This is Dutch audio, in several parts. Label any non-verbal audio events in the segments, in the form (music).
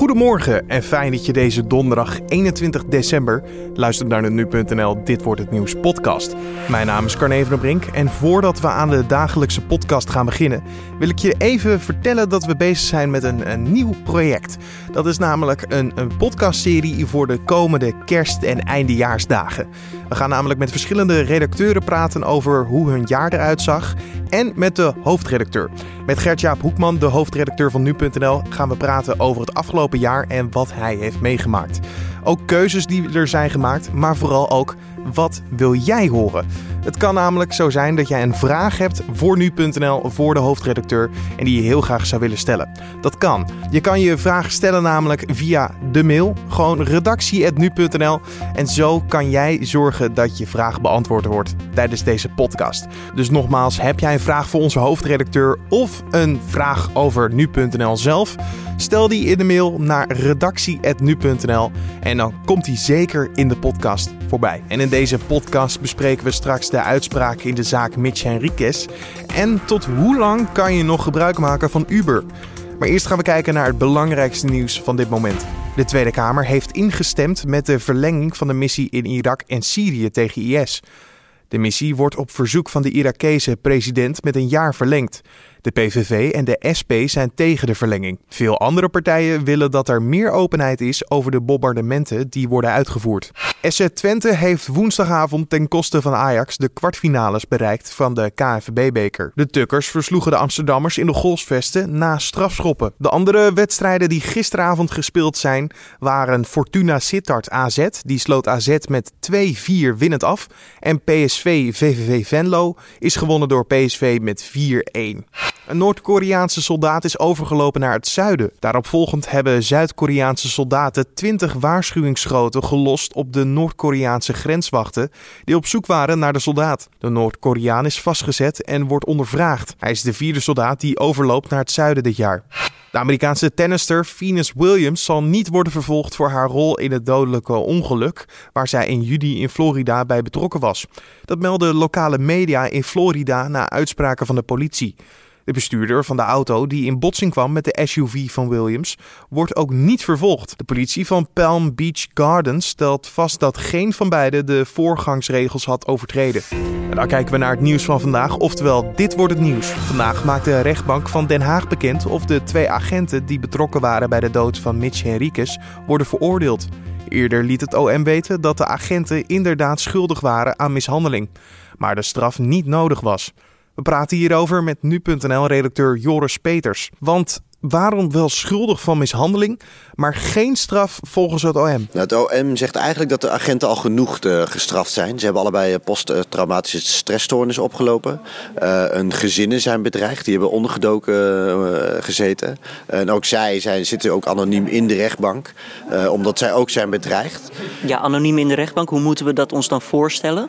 Goedemorgen en fijn dat je deze donderdag 21 december luistert naar de Nu.nl Dit Wordt Het Nieuws podcast. Mijn naam is Carne van der Brink en voordat we aan de dagelijkse podcast gaan beginnen... wil ik je even vertellen dat we bezig zijn met een, een nieuw project. Dat is namelijk een, een podcastserie voor de komende kerst- en eindejaarsdagen. We gaan namelijk met verschillende redacteuren praten over hoe hun jaar eruit zag en met de hoofdredacteur. Met Gert-Jaap Hoekman, de hoofdredacteur van Nu.nl, gaan we praten over het afgelopen jaar en wat hij heeft meegemaakt. Ook keuzes die er zijn gemaakt, maar vooral ook wat wil jij horen? Het kan namelijk zo zijn dat jij een vraag hebt voor nu.nl, voor de hoofdredacteur en die je heel graag zou willen stellen. Dat kan. Je kan je vraag stellen namelijk via de mail, gewoon redactie.nu.nl en zo kan jij zorgen dat je vraag beantwoord wordt tijdens deze podcast. Dus nogmaals, heb jij een vraag voor onze hoofdredacteur of een vraag over nu.nl zelf? Stel die in de mail naar redactie.nu.nl en dan komt die zeker in de podcast voorbij. En in deze podcast bespreken we straks de uitspraken in de zaak Mitch Henriquez. En tot hoe lang kan je nog gebruik maken van Uber? Maar eerst gaan we kijken naar het belangrijkste nieuws van dit moment. De Tweede Kamer heeft ingestemd met de verlenging van de missie in Irak en Syrië tegen IS. De missie wordt op verzoek van de Irakese president met een jaar verlengd. De PVV en de SP zijn tegen de verlenging. Veel andere partijen willen dat er meer openheid is over de bombardementen die worden uitgevoerd. SC Twente heeft woensdagavond ten koste van Ajax de kwartfinales bereikt van de KNVB-beker. De Tukkers versloegen de Amsterdammers in de golfsvesten na strafschoppen. De andere wedstrijden die gisteravond gespeeld zijn waren Fortuna Sittard AZ. Die sloot AZ met 2-4 winnend af. En PSV VVV Venlo is gewonnen door PSV met 4-1. Een Noord-Koreaanse soldaat is overgelopen naar het zuiden. Daaropvolgend hebben Zuid-Koreaanse soldaten 20 waarschuwingsschoten gelost op de Noord-Koreaanse grenswachten die op zoek waren naar de soldaat. De Noord-Koreaan is vastgezet en wordt ondervraagd. Hij is de vierde soldaat die overloopt naar het zuiden dit jaar. De Amerikaanse tennister Venus Williams zal niet worden vervolgd voor haar rol in het dodelijke ongeluk waar zij in juli in Florida bij betrokken was. Dat melden lokale media in Florida na uitspraken van de politie. De bestuurder van de auto die in botsing kwam met de SUV van Williams wordt ook niet vervolgd. De politie van Palm Beach Gardens stelt vast dat geen van beiden de voorgangsregels had overtreden. En dan kijken we naar het nieuws van vandaag, oftewel dit wordt het nieuws. Vandaag maakt de rechtbank van Den Haag bekend of de twee agenten die betrokken waren bij de dood van Mitch Henriquez worden veroordeeld. Eerder liet het OM weten dat de agenten inderdaad schuldig waren aan mishandeling, maar de straf niet nodig was. We praten hierover met nu.nl-redacteur Joris Peters. Want waarom wel schuldig van mishandeling, maar geen straf volgens het OM? Nou, het OM zegt eigenlijk dat de agenten al genoeg uh, gestraft zijn. Ze hebben allebei posttraumatische stressstoornis opgelopen. Uh, een gezinnen zijn bedreigd, die hebben ondergedoken uh, gezeten. En ook zij zijn, zitten ook anoniem in de rechtbank, omdat zij ook zijn bedreigd. Ja, anoniem in de rechtbank, hoe moeten we dat ons dan voorstellen?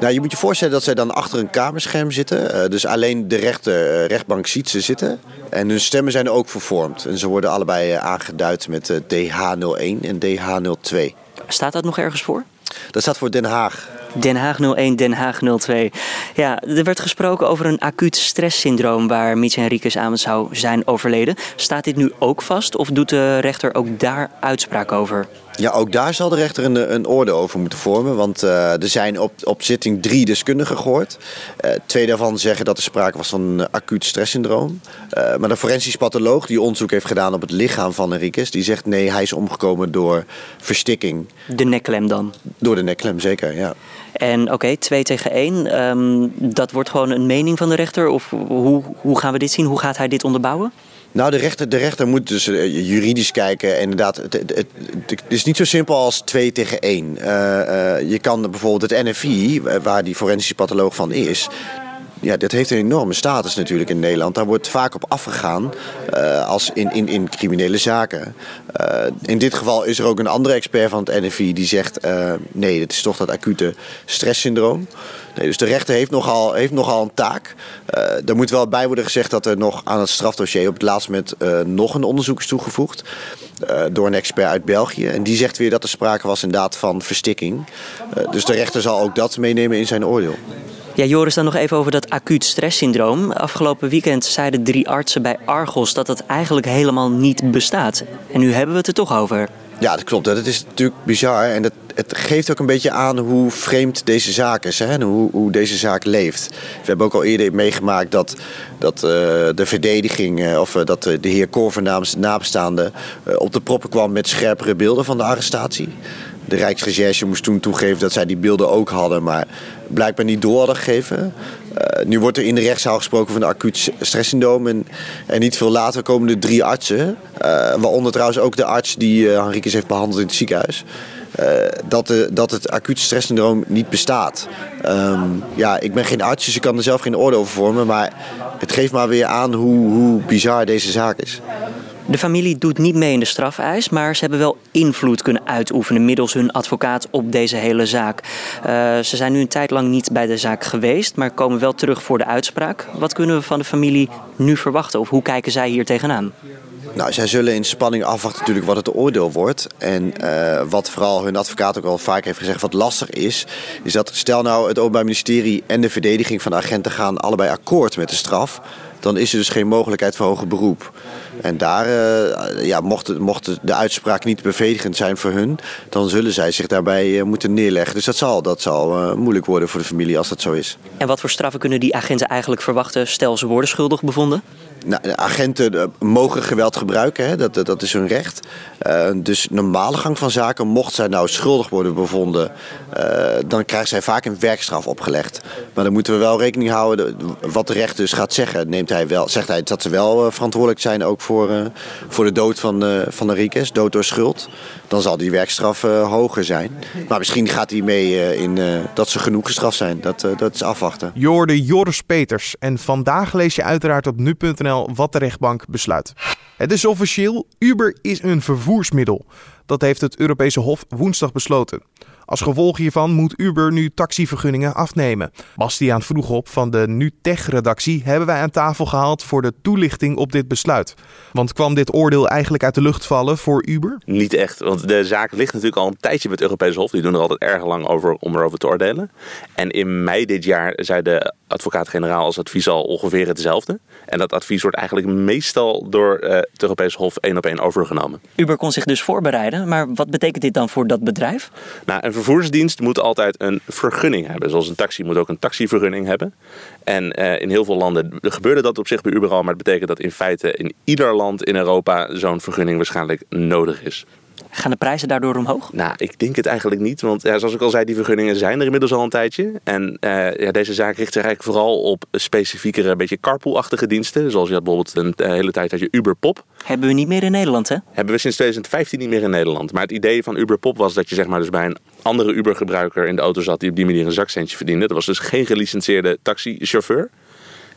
Nou, je moet je voorstellen dat zij dan achter een kamerscherm zitten. Uh, dus alleen de rechter, uh, rechtbank ziet ze zitten. En hun stemmen zijn ook vervormd. En ze worden allebei uh, aangeduid met DH01 en DH02. Staat dat nog ergens voor? Dat staat voor Den Haag. Den Haag 01, Den Haag 02. Ja, er werd gesproken over een acuut stresssyndroom waar Mitch Henriquez aan zou zijn overleden. Staat dit nu ook vast of doet de rechter ook daar uitspraak over? Ja, ook daar zal de rechter een, een orde over moeten vormen. Want uh, er zijn op, op zitting drie deskundigen gehoord. Uh, twee daarvan zeggen dat er sprake was van een acuut stresssyndroom. Uh, maar de forensisch patholoog die onderzoek heeft gedaan op het lichaam van Enriquez... die zegt nee, hij is omgekomen door verstikking. De nekklem dan? Door de nekklem, zeker, ja. En oké, okay, 2 tegen 1. Um, dat wordt gewoon een mening van de rechter? Of hoe, hoe gaan we dit zien? Hoe gaat hij dit onderbouwen? Nou, de rechter, de rechter moet dus uh, juridisch kijken. Inderdaad, het, het, is niet zo simpel als 2 tegen 1. Uh, uh, je kan bijvoorbeeld het NFI, waar die forensische patholoog van is ja, dat heeft een enorme status natuurlijk in Nederland. Daar wordt vaak op afgegaan uh, als in, in, in criminele zaken. Uh, in dit geval is er ook een andere expert van het NFI die zegt... Uh, nee, het is toch dat acute stresssyndroom. Nee, dus de rechter heeft nogal, heeft nogal een taak. er moet wel bij worden gezegd dat er nog aan het strafdossier... op het laatst met nog een onderzoek is toegevoegd... door een expert uit België. En die zegt weer dat er sprake was inderdaad van verstikking. dus de rechter zal ook dat meenemen in zijn oordeel. Ja, Joris, dan nog even over dat acuut stresssyndroom. Afgelopen weekend zeiden drie artsen bij Argos dat het eigenlijk helemaal niet bestaat. En nu hebben we het er toch over. Ja, dat klopt. Dat is natuurlijk bizar. En dat, het geeft ook een beetje aan hoe vreemd deze zaak is. Hè? En hoe, hoe deze zaak leeft. We hebben ook al eerder meegemaakt dat, dat uh, de verdediging... Uh, of uh, dat de heer Korver namens de nabestaanden... op de proppen kwam met scherpere beelden van de arrestatie. De Rijksrecherche moest toen toegeven dat zij die beelden ook hadden... maar blijkbaar niet door hadden gegeven. nu wordt er in de rechtszaal gesproken van de acuut stresssyndroom. En, en niet veel later komen er drie artsen. waaronder trouwens ook de arts die uh, Henriques heeft behandeld in het ziekenhuis. Dat, de, dat het acuut stresssyndroom niet bestaat. Um, ja, ik ben geen arts, dus ik kan er zelf geen oordeel over vormen. Maar het geeft maar weer aan hoe, hoe bizar deze zaak is. De familie doet niet mee in de strafeis, maar ze hebben wel invloed kunnen uitoefenen middels hun advocaat op deze hele zaak. Uh, ze zijn nu een tijd lang niet bij de zaak geweest, maar komen wel terug voor de uitspraak. Wat kunnen we van de familie nu verwachten of hoe kijken zij hier tegenaan? Nou, zij zullen in spanning afwachten natuurlijk wat het oordeel wordt. En uh, wat vooral hun advocaat ook al vaak heeft gezegd wat lastig is... is dat stel nou het Openbaar Ministerie en de verdediging van de agenten gaan allebei akkoord met de straf... dan is er dus geen mogelijkheid voor hoger beroep. En daar, uh, ja, mocht, mocht de uitspraak niet bevredigend zijn voor hun... dan zullen zij zich daarbij uh, moeten neerleggen. Dus dat zal, dat zal moeilijk worden voor de familie als dat zo is. En wat voor straffen kunnen die agenten eigenlijk verwachten... stel ze worden schuldig bevonden? Nou, agenten mogen geweld gebruiken, hè? Dat, dat is hun recht. Uh, dus normale gang van zaken, mocht zij nou schuldig worden bevonden, uh, dan krijgt zij vaak een werkstraf opgelegd. Maar dan moeten we wel rekening houden wat de rechter dus gaat zeggen. Neemt hij zegt hij dat ze wel verantwoordelijk zijn ook voor, uh, voor de dood van, van Enriquez, dood door schuld. Dan zal die werkstraf hoger zijn. Maar misschien gaat hij mee in dat ze genoeg gestraft zijn. Dat, dat is afwachten. Jorde Joris Peters. En vandaag lees je uiteraard op nu.nl wat de rechtbank besluit. Het is officieel, Uber is een vervoersmiddel. Dat heeft het Europese Hof woensdag besloten. Als gevolg hiervan moet Uber nu taxivergunningen afnemen. Bastiaan Vroegop van de NuTech-redactie hebben wij aan tafel gehaald voor de toelichting op dit besluit. Want kwam dit oordeel eigenlijk uit de lucht vallen voor Uber? Niet echt, want de zaak ligt natuurlijk al een tijdje bij het Europese Hof. Die doen er altijd erg lang over om erover te oordelen. En in mei dit jaar zei de advocaat-generaal als advies al ongeveer hetzelfde. En dat advies wordt eigenlijk meestal door uh, het Europese Hof één op één overgenomen. Uber kon zich dus voorbereiden, maar wat betekent dit dan voor dat bedrijf? Nou, een vervoersdienst moet altijd een vergunning hebben. Zoals een taxi moet ook een taxivergunning hebben. En uh, in heel veel landen gebeurde dat op zich bij Uber al, maar het betekent dat in feite in ieder land in Europa zo'n vergunning waarschijnlijk nodig is. Gaan de prijzen daardoor omhoog? Nou, ik denk het eigenlijk niet. Want ja, zoals ik al zei, die vergunningen zijn er inmiddels al een tijdje. En uh, ja, deze zaak richt zich eigenlijk vooral op specifiekere, een beetje carpoolachtige diensten. Zoals je had bijvoorbeeld een hele tijd had je Uber Pop. Hebben we niet meer in Nederland, hè? Hebben we sinds 2015 niet meer in Nederland. Maar het idee van Uber Pop was dat je zeg maar dus bij een andere Uber-gebruiker in de auto zat die op die manier een zakcentje verdiende. Dat was dus geen gelicenseerde taxichauffeur.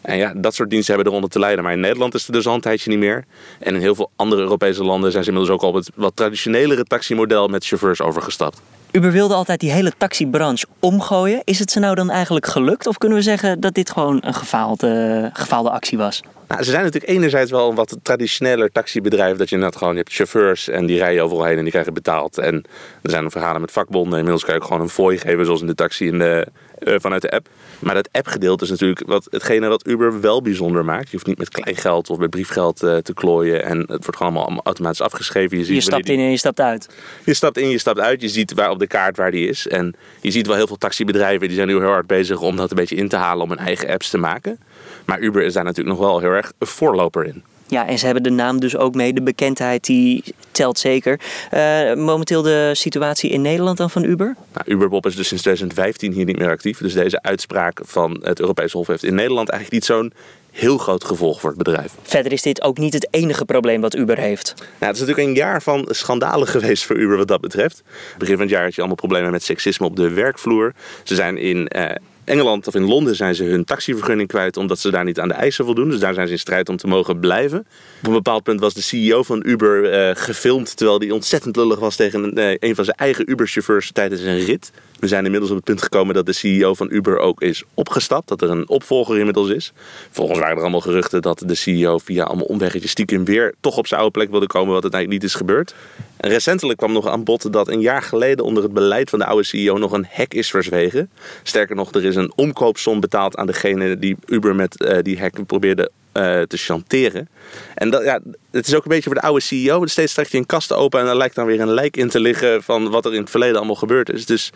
En ja, dat soort diensten hebben eronder te lijden. Maar in Nederland is het dus al een tijdje niet meer. En in heel veel andere Europese landen zijn ze inmiddels ook al op het wat traditionelere taximodel met chauffeurs overgestapt. Uber wilde altijd die hele taxibranche omgooien. Is het ze nou dan eigenlijk gelukt? Of kunnen we zeggen dat dit gewoon een gefaalde, gefaalde actie was? Nou, ze zijn natuurlijk enerzijds wel een wat traditioneler taxibedrijf. Dat je net gewoon, je hebt chauffeurs en die rijden overal heen en die krijgen betaald. En er zijn verhalen met vakbonden. Inmiddels kan je ook gewoon een fooi geven zoals in de taxi in de, uh, vanuit de app. Maar dat appgedeelte is natuurlijk wat, hetgene wat Uber wel bijzonder maakt. Je hoeft niet met kleingeld of met briefgeld uh, te klooien. En het wordt gewoon allemaal automatisch afgeschreven. Je, ziet je stapt die... in en je stapt uit. Je stapt in, je stapt uit. Je ziet waar op de kaart waar die is. En je ziet wel heel veel taxibedrijven die zijn nu heel hard bezig om dat een beetje in te halen om hun eigen apps te maken. Maar Uber is daar natuurlijk nog wel heel erg een voorloper in. Ja, en ze hebben de naam dus ook mee. De bekendheid die telt zeker. Uh, momenteel de situatie in Nederland dan van Uber? Nou, Uberbob is dus sinds 2015 hier niet meer actief. Dus deze uitspraak van het Europese Hof heeft in Nederland eigenlijk niet zo'n heel groot gevolg voor het bedrijf. Verder is dit ook niet het enige probleem wat Uber heeft. Nou, het is natuurlijk een jaar van schandalen (laughs) geweest voor Uber wat dat betreft. Begin van het jaar had je allemaal problemen met seksisme op de werkvloer. Ze zijn in uh, Engeland of in Londen zijn ze hun taxivergunning kwijt omdat ze daar niet aan de eisen voldoen. Dus daar zijn ze in strijd om te mogen blijven. Op een bepaald punt was de CEO van Uber uh, gefilmd terwijl hij ontzettend lullig was tegen een, uh, een van zijn eigen Uber-chauffeurs tijdens een rit. We zijn inmiddels op het punt gekomen dat de CEO van Uber ook is opgestapt. Dat er een opvolger inmiddels is. Volgens waren er allemaal geruchten dat de CEO via allemaal omweggetjes stiekem weer toch op zijn oude plek wilde komen, wat het eigenlijk niet is gebeurd. En recentelijk kwam nog aan bod dat een jaar geleden onder het beleid van de oude CEO nog een hack is verzwegen. Sterker nog, er is een omkoopsom betaald aan degene die Uber met uh, die hack probeerde uh, te chanteren. En dat, ja, het is ook een beetje voor de oude CEO. Steeds trekt hij een kast open en er lijkt dan weer een lijk in te liggen van wat er in het verleden allemaal gebeurd is. Dus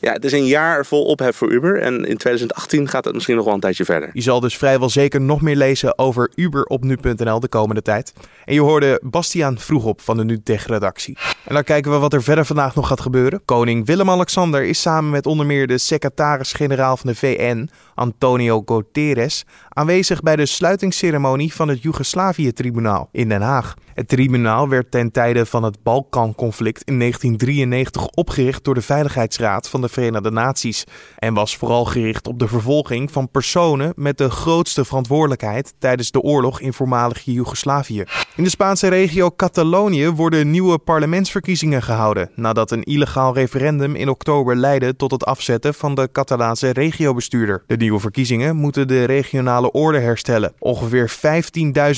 ja, het is een jaar vol ophef voor Uber. En in 2018 gaat het misschien nog wel een tijdje verder. Je zal dus vrijwel zeker nog meer lezen over Uber op nu.nl de komende tijd. En je hoorde Bastiaan Vroegop van de NuTech-redactie. En dan kijken we wat er verder vandaag nog gaat gebeuren. Koning Willem-Alexander is samen met onder meer de secretaris-generaal van de VN, Antonio Guterres, aanwezig bij de sluitingsceremonie van het Joegoslavië-tribunaal in Den Haag. Het tribunaal werd ten tijde van het Balkanconflict in 1993 opgericht door de Veiligheidsraad van de Verenigde Naties en was vooral gericht op de vervolging van personen met de grootste verantwoordelijkheid tijdens de oorlog in voormalig Joegoslavië. In de Spaanse regio Catalonië worden nieuwe parlementsverkiezingen gehouden nadat een illegaal referendum in oktober leidde tot het afzetten van de Catalaanse regiobestuurder. De nieuwe verkiezingen moeten de regionale orde herstellen. Ongeveer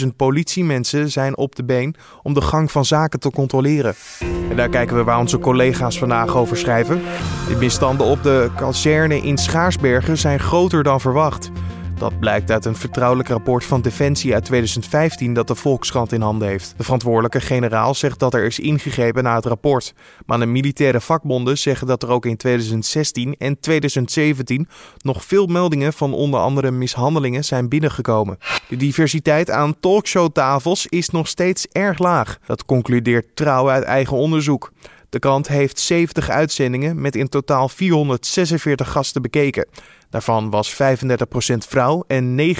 15.000 politiemensen zijn op de been om de gang van zaken te controleren. En daar kijken we waar onze collega's vandaag over schrijven. De misstanden op de kazerne in Schaarsbergen zijn groter dan verwacht. Dat blijkt uit een vertrouwelijk rapport van Defensie uit 2015 dat de Volkskrant in handen heeft. De verantwoordelijke generaal zegt dat er is ingegrepen na het rapport. Maar de militaire vakbonden zeggen dat er ook in 2016 en 2017 nog veel meldingen van onder andere mishandelingen zijn binnengekomen. De diversiteit aan talkshowtafels is nog steeds erg laag. Dat concludeert Trouw uit eigen onderzoek. De krant heeft 70 uitzendingen met in totaal 446 gasten bekeken. Daarvan was 35% vrouw en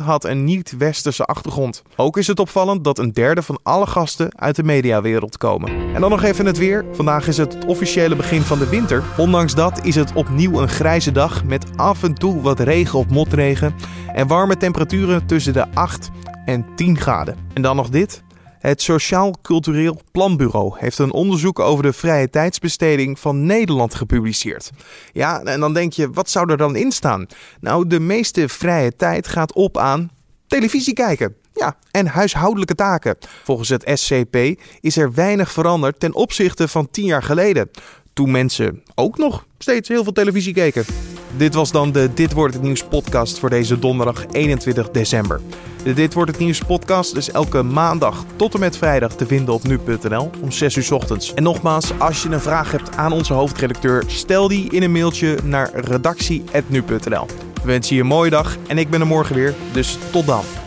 9% had een niet-westerse achtergrond. Ook is het opvallend dat een derde van alle gasten uit de mediawereld komen. En dan nog even het weer. Vandaag is het het officiële begin van de winter. Ondanks dat is het opnieuw een grijze dag met af en toe wat regen of motregen en warme temperaturen tussen de 8 en 10 graden. En dan nog dit. Het Sociaal Cultureel Planbureau heeft een onderzoek over de vrije tijdsbesteding van Nederland gepubliceerd. Ja, en dan denk je, wat zou er dan in staan? Nou, de meeste vrije tijd gaat op aan televisie kijken. Ja, en huishoudelijke taken. Volgens het SCP is er weinig veranderd ten opzichte van tien jaar geleden. Toen mensen ook nog steeds heel veel televisie keken. Dit was dan de Dit wordt het nieuws podcast voor deze donderdag 21 december. De Dit wordt het nieuws podcast is elke maandag tot en met vrijdag te vinden op nu.nl om 6 uur ochtends. En nogmaals, als je een vraag hebt aan onze hoofdredacteur, stel die in een mailtje naar redactie.nu.nl. We wensen je een mooie dag en ik ben er morgen weer, dus tot dan.